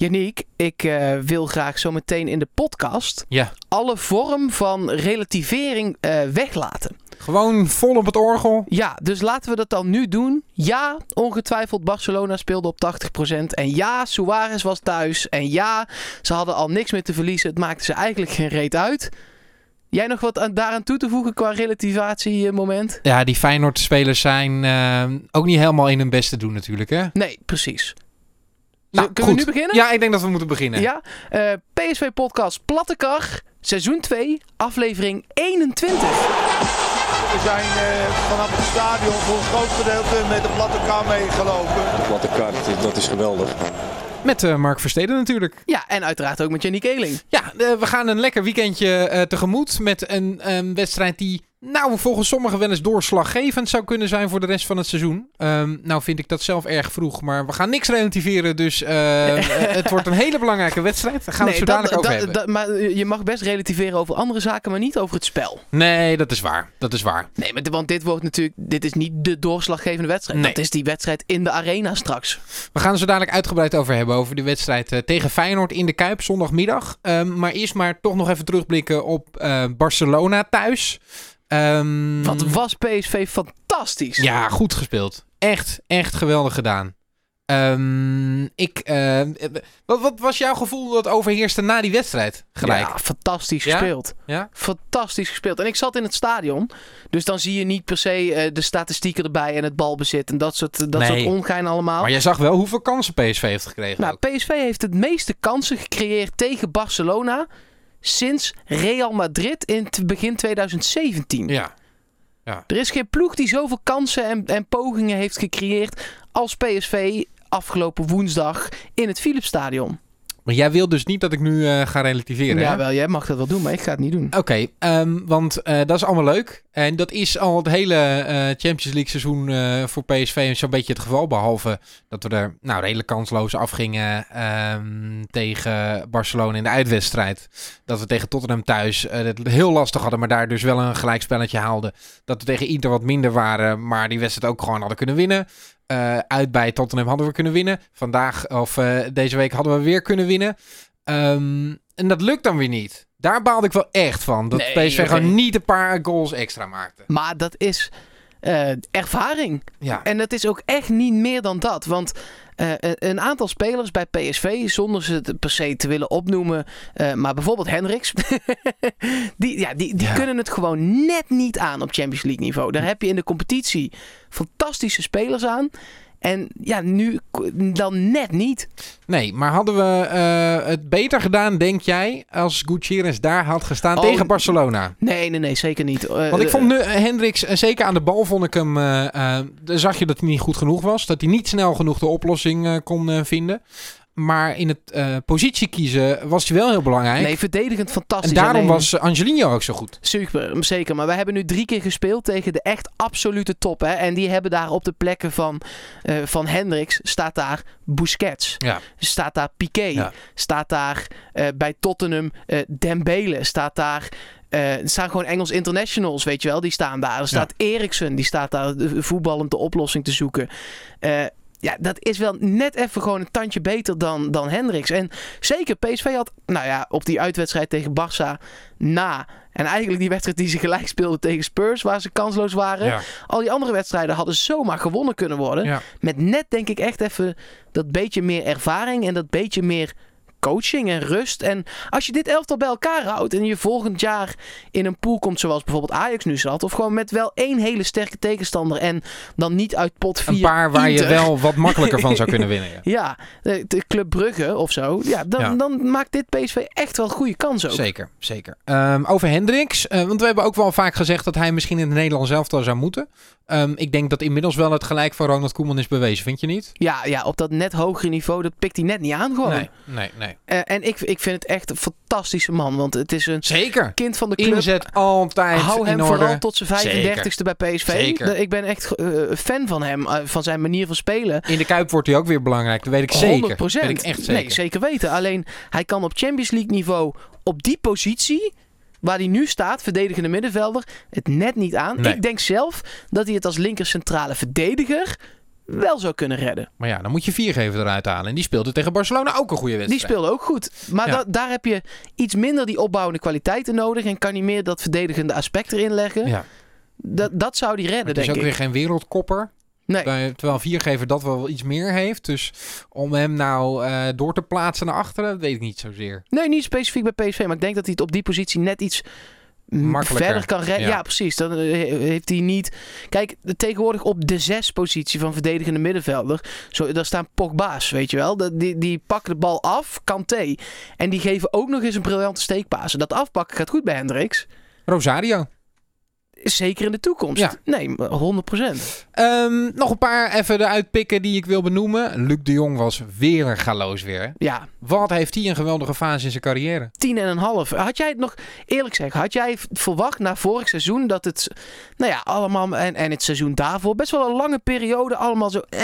Yannick, ik eh, wil graag zo meteen in de podcast Ja. alle vorm van relativering eh, weglaten. Gewoon vol op het orgel. Ja, dus laten we dat dan nu doen. Ja, ongetwijfeld Barcelona speelde op 80%. En ja, Suarez was thuis. En ja, ze hadden al niks meer te verliezen. Het maakte ze eigenlijk geen reet uit. Jij nog wat aan, daaraan toe te voegen qua relativatiemoment? Ja, die Feyenoord-spelers zijn eh, ook niet helemaal in hun best te doen natuurlijk, hè? Nee, precies. Nou, kunnen we nu beginnen? Ja, ik denk dat we moeten beginnen. Ja, eh, PSV Podcast Plattekar, seizoen 2, aflevering 21. We zijn eh, vanaf het stadion voor een groot gedeelte met de platte kar meegelopen. De kaart, dat is geweldig. Met eh, Mark Versteden natuurlijk. Ja, en uiteraard ook met Jenny Keling. Ja, we gaan een lekker weekendje eh, tegemoet met een ehm, wedstrijd die, nou, volgens sommigen wel eens doorslaggevend zou kunnen zijn voor de rest van het seizoen. Ehm, nou vind ik dat zelf erg vroeg, maar we gaan niks relativeren, dus eh, eh, het wordt een hele belangrijke wedstrijd. Daar gaan we het zo dat- dadelijk over dat- hebben. dat- maar je mag best relativeren over andere zaken, maar niet over het spel. Nee, dat is waar. Dat is waar. Nee, maar, want dit wordt natuurlijk, dit is niet de doorslaggevende wedstrijd. Nee. Dat is die wedstrijd in de arena straks. We gaan het zo dadelijk uitgebreid over hebben. Over de wedstrijd eh, tegen Feyenoord in de Kuip zondagmiddag. Ehm, maar eerst maar toch nog even terugblikken op eh, Barcelona thuis. Ehm, Wat was PSV fantastisch. Ja, goed gespeeld. Echt, echt geweldig gedaan. Ehm, ik, eh, wat, wat was jouw gevoel dat overheerste na die wedstrijd? Gelijk. Ja, fantastisch Ja? gespeeld. Ja? Fantastisch gespeeld. En ik zat in het stadion. Dus dan zie je niet per se eh, de statistieken erbij en het balbezit en dat soort, dat Nee. soort ongein allemaal. Maar jij zag wel hoeveel kansen PSV heeft gekregen. Nou, ook. PSV heeft het meeste kansen gecreëerd tegen Barcelona sinds Real Madrid in begin 2017. Ja. Er is geen ploeg die zoveel kansen en, en pogingen heeft gecreëerd als PSV afgelopen woensdag in het Philipsstadion. Maar jij wil dus niet dat ik nu eh, ga relativeren, hè? Ja, wel, jij mag dat wel doen, maar ik ga het niet doen. Oké, ehm, want eh, dat is allemaal leuk. En dat is al het hele eh, Champions League seizoen voor PSV zo'n beetje het geval. Behalve dat we er nou, redelijk kansloos afgingen ehm, tegen Barcelona in de uitwedstrijd. Dat we tegen Tottenham thuis het heel lastig hadden, maar daar dus wel een gelijkspelletje haalden. Dat we tegen Inter wat minder waren, maar die wedstrijd ook gewoon hadden kunnen winnen. Eh, uit bij Tottenham hadden we kunnen winnen. Vandaag of eh, deze week hadden we weer kunnen winnen. Ehm, en dat lukt dan weer niet. Daar baalde ik wel echt van. Dat Nee, PSV gewoon niet een paar goals extra maakte. Maar dat is eh, ervaring. Ja. En dat is ook echt niet meer dan dat. Want eh, een- een aantal spelers bij PSV, zonder ze het per se te willen opnoemen, eh, maar bijvoorbeeld Hendricks, die, ja, die, die Ja. kunnen het gewoon net niet aan op Champions League niveau. Daar heb je in de competitie fantastische spelers aan. En ja, nu dan net niet. Nee, maar hadden we eh, het beter gedaan, denk jij, als Gutierrez daar had gestaan Oh, tegen Barcelona? Nee, nee, nee, zeker niet. Eh, Want ik vond nu, Hendricks, eh, zeker aan de bal, vond ik hem. eh, eh, zag je dat hij niet goed genoeg was. Dat hij niet snel genoeg de oplossing eh, kon eh, vinden. Maar in het eh, positie kiezen was hij wel heel belangrijk. nee, verdedigend fantastisch. en daarom Alleen- was eh, Angelino ook zo goed. Super, zeker. Maar we hebben nu drie keer gespeeld tegen de echt absolute top. Hè? En die hebben daar op de plekken van, eh van Hendricks, staat daar Busquets. Ja. Staat daar Piqué. Ja. Staat daar bij Tottenham Dembele. Staat daar... er staan gewoon Engels internationals, weet je wel. Die staan daar. Er staat Eriksen, die staat daar voetballend de oplossing te zoeken. Eh, ja, dat is wel net even gewoon een tandje beter dan, dan Hendricks. En zeker, PSV had, nou ja, op die uitwedstrijd tegen Barça na... En eigenlijk die wedstrijd die ze gelijk speelden tegen Spurs, waar ze kansloos waren. Ja. Al die andere wedstrijden hadden zomaar gewonnen kunnen worden. Ja. Met net denk ik echt even dat beetje meer ervaring en dat beetje meer coaching en rust. En als je dit elftal bij elkaar houdt en je volgend jaar in een pool komt zoals bijvoorbeeld Ajax nu zat. Of gewoon met wel één hele sterke tegenstander en dan niet uit pot 4 Een paar waar je wel wat makkelijker van zou kunnen winnen. Ja. Ja, de, Club Brugge of zo. Ja, dan, Ja. dan maakt dit PSV echt wel goede kans ook. Zeker, zeker. Ehm, over Hendricks, eh, want we hebben ook wel vaak gezegd dat hij misschien in het Nederlands elftal zou moeten. Ehm, ik denk dat inmiddels wel het gelijk van Ronald Koeman is bewezen, vind je niet? Ja, ja, op dat net hogere niveau, dat pikt hij net niet aan gewoon. Nee, nee, nee. Eh, en ik, ik vind het echt een fantastische man, want het is een Zeker. kind van de club. Inzet altijd Hou hem in orde. vooral tot zijn 35ste bij PSV. Zeker. Ik ben echt eh, fan van hem, eh, van zijn manier van spelen. In de Kuip wordt hij ook weer belangrijk, dat weet ik zeker. 100 Dat weet ik echt zeker. Nee, zeker weten. Alleen hij kan op Champions League niveau op die positie waar hij nu staat, verdedigende middenvelder, het net niet aan. Nee. Ik denk zelf dat hij het als linker centrale verdediger wel zou kunnen redden. Maar ja, dan moet je viergever eruit halen. En die speelde tegen Barcelona ook een goede wedstrijd. Die speelde ook goed. Maar Ja. da- daar heb je iets minder die opbouwende kwaliteiten nodig. En kan hij meer dat verdedigende aspect erin leggen. Ja, Dat, dat zou die redden, het is denk ook ik. weer geen wereldkopper. Nee. Terwijl viergever dat wel iets meer heeft. Dus om hem nou eh, door te plaatsen naar achteren, weet ik niet zozeer. Nee, niet specifiek bij PSV. Maar ik denk dat hij het op die positie net iets. Verder kan redden. Ja. Ja. precies. Dan eh, heeft hij niet... Kijk, de- tegenwoordig op de zes positie van verdedigende middenvelder. Zo, daar staan Pogba's, weet je wel. Dat- Die, die pakken de bal af, Kanté. En die geven ook nog eens een briljante steekpasen. Dat afpakken gaat goed bij Hendricks. Rosario. Zeker in de toekomst. Ja. Nee, 100%. Ehm, nog een paar even eruit pikken die ik wil benoemen. Luc de Jong was weer een galoos weer. Ja, Wat heeft hij een geweldige fase in zijn carrière? tien en een half. Had jij het nog, eerlijk gezegd, had jij verwacht na vorig seizoen dat het, nou ja, allemaal, en, en het seizoen daarvoor, best wel een lange periode, allemaal zo, eh,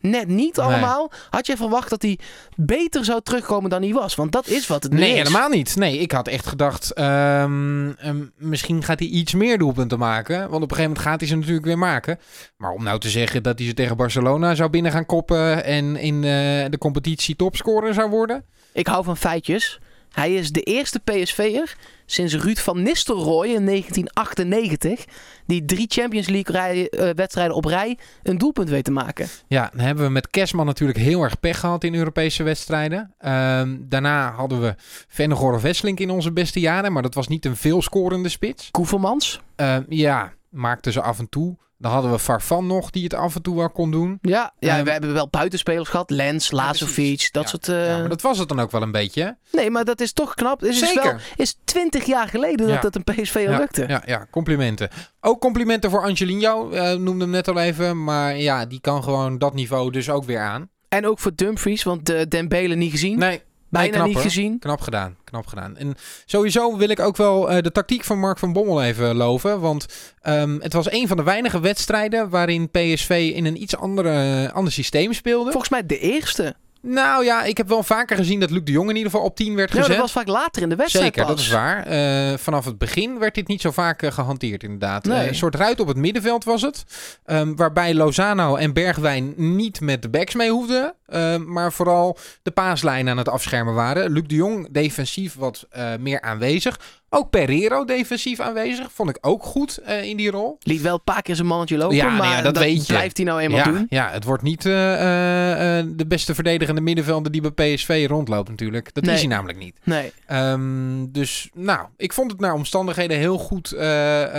net niet Nee. allemaal. Had jij verwacht dat hij beter zou terugkomen dan hij was? Want dat is wat het Nee, is. helemaal niet. Nee, ik had echt gedacht, ehm, ehm, misschien gaat hij iets meer doelpunten maken. Want op een gegeven moment gaat hij ze natuurlijk weer maken. Maar om nou te zeggen dat hij ze tegen Barcelona zou binnen gaan koppen en in eh, de competitie topscorer zou worden. Ik hou van feitjes. Hij is de eerste PSV'er sinds Ruud van Nistelrooy in 1998 die drie Champions League rij- eh, wedstrijden op rij een doelpunt weet te maken. Ja, dan hebben we met Kersman natuurlijk heel erg pech gehad in Europese wedstrijden. Ehm, daarna hadden we Vennegoor of Wesselink in onze beste jaren, maar dat was niet een veelscorende spits. Koevermans. Ehm, ja, maakten ze af en toe. Dan hadden we Farfan nog, die het af en toe wel kon doen. Ja, ja Ehm, we hebben wel buitenspelers gehad. Lens, Lazovic, dat Ja, soort... eh, Ja, maar dat was het dan ook wel een beetje. hè? Nee, maar dat is toch knap. Het is Zeker. wel is 20 jaar geleden Ja. dat het een PSV Ja, lukte. Ja, ja, complimenten. Ook complimenten voor Angelino, eh, noemde hem net al even. Maar ja, die kan gewoon dat niveau dus ook weer aan. En ook voor Dumfries, want de Dembele niet gezien. Nee, Bijna knap, niet hoor. gezien. knap gedaan. Knap gedaan. En sowieso wil ik ook wel eh, de tactiek van Mark van Bommel even loven. Want ehm, het was een van de weinige wedstrijden waarin PSV in een iets andere, ander systeem speelde. Volgens mij de eerste. Nou ja, ik heb wel vaker gezien dat Luc de Jong in ieder geval op 10 werd Ja, dat gezet. was vaak later in de wedstrijd Zeker, pas. dat is waar. Eh, vanaf het begin werd dit niet zo vaak eh, gehanteerd, inderdaad. Nee. Eh, een soort ruit op het middenveld was het. Ehm, waarbij Lozano en Bergwijn niet met de backs mee hoefden. ehm, maar vooral de paaslijn aan het afschermen waren. Luc de Jong defensief wat meer aanwezig. Ook Pereiro defensief aanwezig. Vond ik ook goed eh, in die rol. Liet wel een paar keer zijn mannetje lopen, Ja, nee, maar ja, dat weet je. blijft hij nou eenmaal ja, doen. ja, het wordt niet eh, eh, de beste verdedigende middenvelder die bij PSV rondloopt natuurlijk. Dat Nee. is hij namelijk niet. Nee. Ehm, dus nou, ik vond het naar omstandigheden heel goed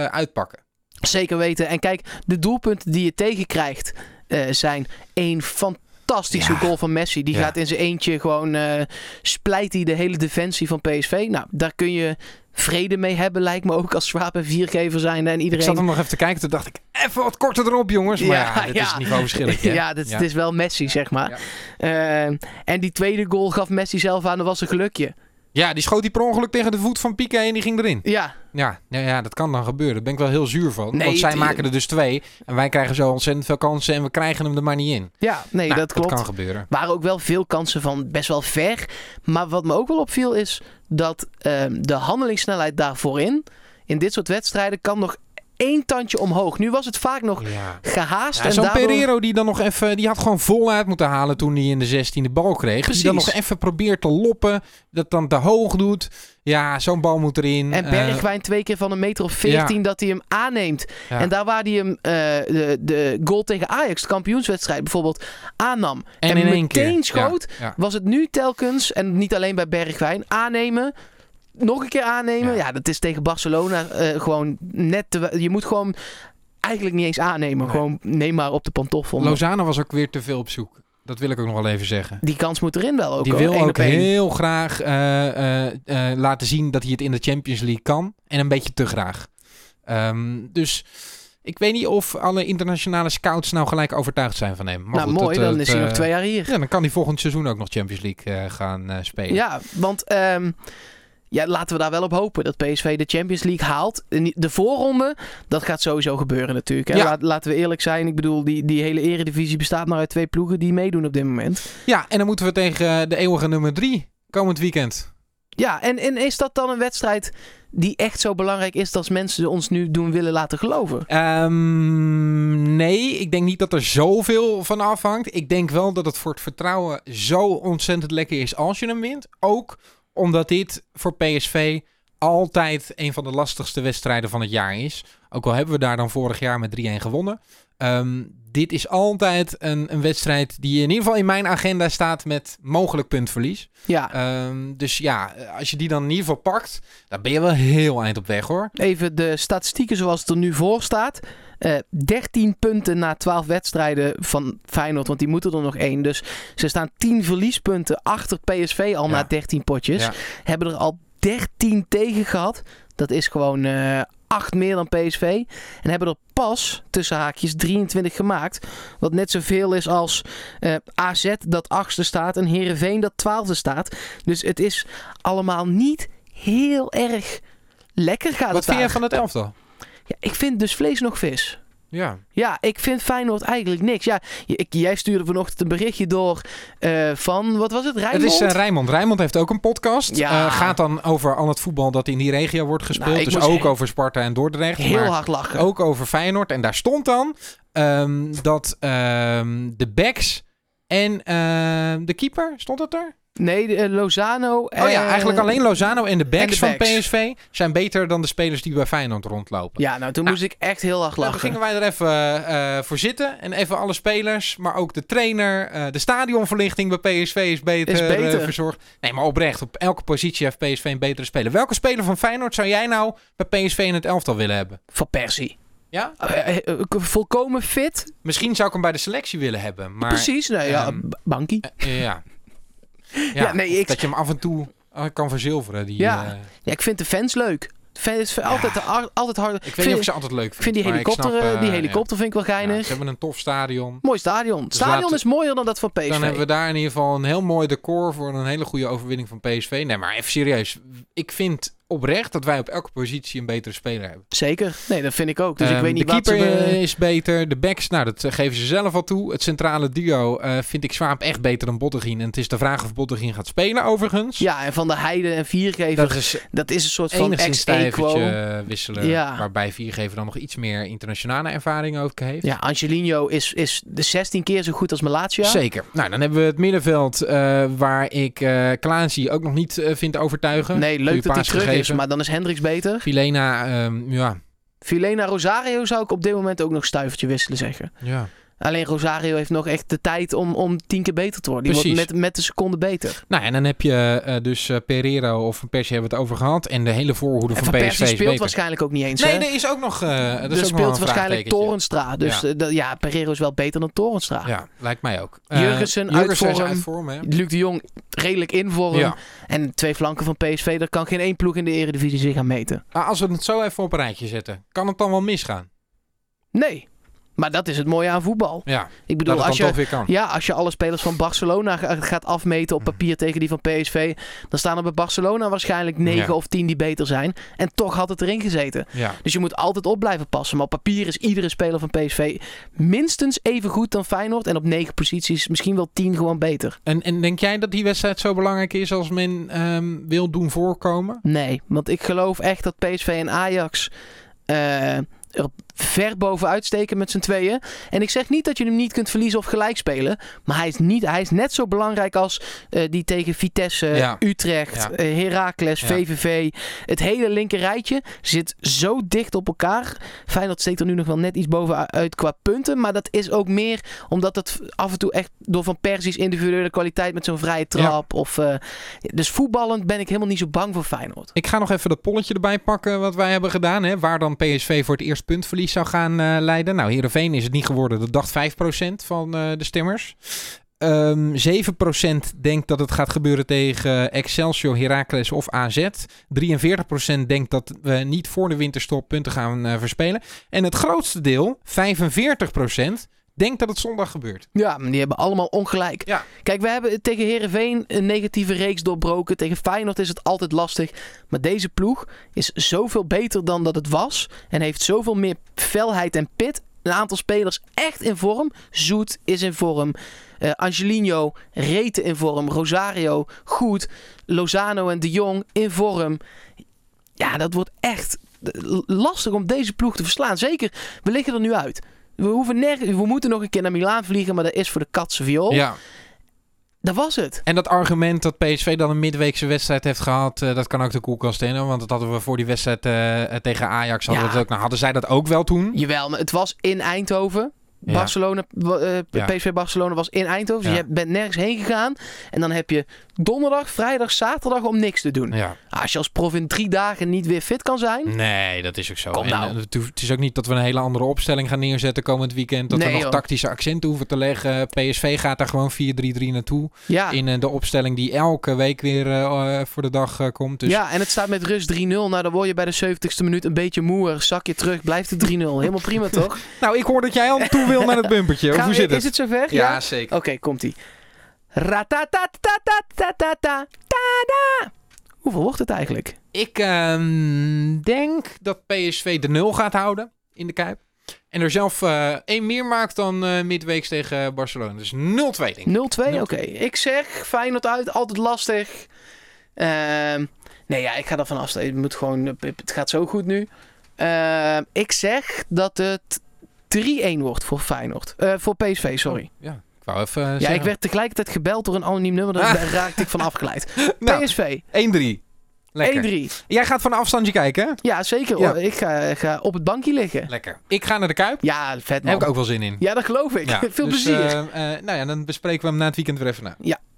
uitpakken. Zeker weten. En kijk, de doelpunten die je tegenkrijgt zijn één fantastische Ja. goal van Messi. Die Ja. gaat in zijn eentje gewoon splijt hij de hele defensie van PSV. Nou, daar kun je vrede mee hebben, lijkt me ook als Schwab en viergever zijn en Ik iedereen. zat hem nog even te kijken, toen dacht ik, even wat korter erop jongens. Maar ja, dit is een niveauverschilletje. hè? ja, dit, het is wel Messi, zeg maar. Ja. Eh, en die tweede goal gaf Messi zelf aan, dat was een gelukje. Ja, die schoot hij per ongeluk tegen de voet van Piqué en die ging erin. Ja, Ja, nou ja, dat kan dan gebeuren. Daar ben ik wel heel zuur van. Nee, want zij maken er dus twee. En wij krijgen zo ontzettend veel kansen en we krijgen hem er maar niet in. ja nee, Nou, dat klopt. kan gebeuren. waren ook wel veel kansen van best wel ver. Maar wat me ook wel opviel is dat ehm, de handelingssnelheid daarvoorin in dit soort wedstrijden kan nog één tandje omhoog. Nu was het vaak nog Ja. gehaast Ja, en Zo'n daardoor... Pereiro die dan nog even, die had gewoon voluit moeten halen toen hij in de 16e bal kreeg. Die dan nog Precies. even probeert te loppen, dat dan te hoog doet. Ja, zo'n bal moet erin. En Eh, Bergwijn twee keer van een meter of 14 dat hij hem aanneemt. ja. En daar waar hij hem eh, de, de goal tegen Ajax, de kampioenswedstrijd bijvoorbeeld, aannam. En En, in één meteen keer. schoot. Ja. Was het nu telkens, en niet alleen bij Bergwijn, aannemen. Nog een keer aannemen. Ja. Dat is tegen Barcelona eh, gewoon net te, Je moet gewoon eigenlijk niet eens aannemen. Nee. Gewoon neem maar op de pantoffel. Lozano was ook weer te veel op zoek. Dat wil ik ook nog wel even zeggen. Die kans moet erin wel ook. Die wil ook heel graag eh, eh, laten zien dat hij het in de Champions League kan. En een beetje te graag. Ehm, dus ik weet niet of alle internationale scouts nou gelijk overtuigd zijn van hem. Maar Nou, goed, mooi. dat, dan dat, is hij nog twee jaar hier. Ja, dan kan hij volgend seizoen ook nog Champions League gaan spelen. Ja, want ehm, ja, laten we daar wel op hopen dat PSV de Champions League haalt. De voorronde, dat gaat sowieso gebeuren natuurlijk. Hè? Ja. Laat- laten we eerlijk zijn. Ik bedoel, die, die hele eredivisie bestaat maar uit twee ploegen die meedoen op dit moment. Ja, en dan moeten we tegen de eeuwige nummer drie komend weekend. Ja, en, en is dat dan een wedstrijd die echt zo belangrijk is dat mensen ons nu doen willen laten geloven? Ehm, nee, ik denk niet dat er zoveel van afhangt. Ik denk wel dat het voor het vertrouwen zo ontzettend lekker is als je hem wint. Ook omdat dit voor PSV altijd een van de lastigste wedstrijden van het jaar is. Ook al hebben we daar dan vorig jaar met 3-1 gewonnen. Ehm, dit is altijd een, een wedstrijd die in ieder geval in mijn agenda staat met mogelijk puntverlies. Ja, Ehm, dus ja, als je die dan in ieder geval pakt, dan ben je wel heel eind op weg hoor. even de statistieken zoals het er nu voor staat. Eh 13 punten na 12 wedstrijden van Feyenoord, want die moeten er nog één. Dus ze staan 10 verliespunten achter PSV al Ja. na 13 potjes. Ja. Hebben er al 13 tegen gehad. Dat is gewoon eh 8 meer dan PSV. En hebben er pas, tussen haakjes, 23 gemaakt. Wat net zoveel is als eh, AZ dat achtste staat en Herenveen dat twaalfde staat. Dus het is allemaal niet heel erg lekker gaat Wat het vind jij van het elftal? Ja, ik vind dus vlees nog vis. Ja. Ja, ik vind Feyenoord eigenlijk niks. Ja, ik, jij stuurde vanochtend een berichtje door eh, van, wat was het, Rijnmond? Het is uh, Rijmond. Rijmond heeft ook een podcast. Ja. Eh, gaat dan over al het voetbal dat in die regio wordt gespeeld. Nou, dus ook over Sparta en Dordrecht. Heel maar hard lachen. ook over Feyenoord. En daar stond dan ehm, dat ehm, de backs en ehm, de keeper, stond het er? Nee, eh, Lozano. Oh ja, eh, eigenlijk alleen Lozano en de backs, en de van. PSV zijn beter dan de spelers die bij Feyenoord rondlopen. Ja, nou toen Nou, moest ik echt heel Nou, lachen. dan gingen wij er even eh, voor zitten. En even alle spelers, maar ook de trainer. eh, de stadionverlichting bij PSV is beter, Is beter. eh, verzorgd. Nee, maar oprecht. Op elke positie heeft PSV een betere speler. Welke speler van Feyenoord zou jij nou bij PSV in het elftal willen hebben? Van Persie. Ja? Eh, eh, eh, volkomen fit. Misschien zou ik hem bij de selectie willen hebben. Maar, Precies. Nee, ja, b- bankie. eh, ja. Ja. Nee, ik- Dat je hem af en toe eh, kan verzilveren. Die, Ja. eh, Ja, ik vind de fans leuk. De fans is altijd, altijd hard. ik weet niet of ik ze altijd leuk vind. Ik vind die helikopter, snap, eh, die helikopter vind ik wel ja. Ja, geinig. ze hebben een tof stadion. Mooi stadion. Het Dus stadion is mooier dan dat van PSV. Dan hebben we daar in ieder geval een heel mooi decor voor een hele goede overwinning van PSV. Nee, maar even serieus. Ik vind oprecht dat wij op elke positie een betere speler hebben. Zeker. Nee, dat vind ik ook. Dus ik Ehm, weet niet de wat keeper ze... eh, is beter. De backs, nou, dat eh, geven ze zelf al toe. Het centrale duo eh, vind ik Swaap echt beter dan Bottegien. En het is de vraag of Bottegien gaat spelen, overigens. Ja, en van de Heide en Viergever, Dat dat, is is een soort van stijvertje eh, wisselen. Ja. Waarbij Viergever dan nog iets meer internationale ervaring ook heeft. Ja, Angelino is, is de 16 keer zo goed als Malatia. Zeker. Nou, dan hebben we het middenveld waar ik Klaansi ook nog niet vind overtuigen. Nee, leuk dat hij terug is, maar dan is Hendricks beter. Filena, ehm, ja. Filena Rosario zou ik op dit moment ook nog stuivertje wisselen zeggen. ja. Alleen Rosario heeft nog echt de tijd om, om tien keer beter te worden. Die Precies. wordt met, met de seconde beter. Nou, en dan heb je eh, dus eh, Pereiro of Persie hebben we het over gehad. En de hele voorhoede van, Van PSV Persie speelt waarschijnlijk ook niet eens. Nee, hè? er is ook nog, eh er nog wel speelt een waarschijnlijk. Torenstra. Dus ja. ja, Pereiro is wel beter dan Torenstra. Ja, lijkt mij ook. Jurgensen uit is vorm. uit? Luc de Jong redelijk in vorm. Ja. En twee flanken van PSV, daar kan geen één ploeg in de eredivisie zich aan meten. Maar als we het zo even op een rijtje zetten, kan het dan wel misgaan? Nee. Maar dat is het mooie aan voetbal. Ja, Ik bedoel, dat als je, toch weer kan. ja, als je alle spelers van Barcelona ga- gaat afmeten op Mhm. papier tegen die van PSV, dan staan er bij Barcelona waarschijnlijk 9 Ja. of 10 die beter zijn. En toch had het erin gezeten. Ja. Dus je moet altijd op blijven passen. Maar op papier is iedere speler van PSV minstens even goed dan Feyenoord. En op 9 posities misschien wel 10 gewoon beter. En, en denk jij dat die wedstrijd zo belangrijk is als men ehm, wil doen voorkomen? Nee, want ik geloof echt dat PSV en Ajax er ver bovenuit steken met z'n tweeën. En ik zeg niet dat je hem niet kunt verliezen of gelijk spelen. Maar hij is, niet, hij is net zo belangrijk als eh, die tegen Vitesse, Ja. Utrecht, Ja. eh, Heracles, Ja. VVV. Het hele linker rijtje zit zo dicht op elkaar. Feyenoord steekt er nu nog wel net iets bovenuit qua punten. Maar dat is ook meer omdat het af en toe echt door Van Persie's individuele kwaliteit met zo'n vrije trap. Of, eh, dus voetballend ben ik helemaal niet zo bang voor Feyenoord. Ik ga nog even dat polletje erbij pakken wat wij hebben gedaan. Hè, waar dan PSV voor het eerst zou gaan eh, leiden. Nou, Heerenveen is het niet geworden. Dat dacht 5% van eh, de stemmers. Ehm 7% denkt dat het gaat gebeuren tegen Excelsior, Heracles of AZ. 43% denkt dat we niet voor de winterstop punten gaan eh, verspelen. En het grootste deel, 45%, denkt dat het zondag gebeurt. Ja, maar die hebben allemaal ongelijk. Ja. Kijk, we hebben tegen Herenveen een negatieve reeks doorbroken. Tegen Feyenoord is het altijd lastig. Maar deze ploeg is zoveel beter dan dat het was. En heeft zoveel meer felheid en pit. een aantal spelers echt in vorm. Zoet is in vorm. Uh, Angelino, Reten in vorm. Rosario, goed. Lozano en De Jong in vorm. Ja, dat wordt echt lastig om deze ploeg te verslaan. Zeker, we liggen er nu uit. We, hoeven nergens, we moeten nog een keer naar Milaan vliegen, maar dat is voor de katse viool. Ja. Dat was het. En dat argument dat PSV dan een midweekse wedstrijd heeft gehad, uh, dat kan ook de koelkast in. Want dat hadden we voor die wedstrijd uh, tegen Ajax. Hadden, ja. ook, nou, hadden zij dat ook wel toen? Jawel, maar het was in Eindhoven. Barcelona, uh, ja. PSV Barcelona was in Eindhoven. Dus je bent nergens heen gegaan. En dan heb je donderdag, vrijdag, zaterdag om niks te doen. Ja. Als je als prof in drie dagen niet weer fit kan zijn. Nee, dat is ook zo. Kom nou. het is ook niet dat we een hele andere opstelling gaan neerzetten komend weekend. Dat nee, we nog tactische accenten hoeven te leggen. PSV gaat daar gewoon 4-3-3 naartoe. In uh, de opstelling die elke week weer voor de dag komt. Dus... Ja, en het staat met rust 3-0. Nou, dan word je bij de 70ste minuut een beetje moer. Zak je terug, blijft het 3-0. Helemaal prima, toch? nou, ik hoor dat jij al toe wil naar het bumpertje. Gaan hoe zit het? Is het zover? Ja, ja? zeker. Oké, okay, komt-ie. Ratatatatatatatata. Hoeveel wordt het eigenlijk? Ik um, denk dat PSV de 0 gaat houden in de Kuip. En er zelf uh, één meer maakt dan uh, midweeks tegen Barcelona. Dus 0-2 denk ik. 0-2? Oké. Okay. Ik zeg Feyenoord uit. Altijd lastig. Uh, nee, ja, ik ga ervan afstaan. Het, moet gewoon, het gaat zo goed nu. Ehm, ik zeg dat het 3-1 wordt voor Feyenoord. Uh, voor PSV, sorry. Oh, ja. Ik wou even ja, zeggen. ik werd tegelijkertijd gebeld door een anoniem nummer. Daar ah. raakte ik van afgeleid. nou, PSV. 1-3. 1-3. Jij gaat van een afstandje kijken? Ja, zeker. Ja. Ik ga, ga, op het bankje liggen. Lekker. Ik ga naar de Kuip. Ja, vet man. Heb ik ook wel zin in. Ja, dat geloof ik. Ja. Veel dus, plezier. Uh, uh, nou ja, dan bespreken we hem na het weekend weer even na. Ja.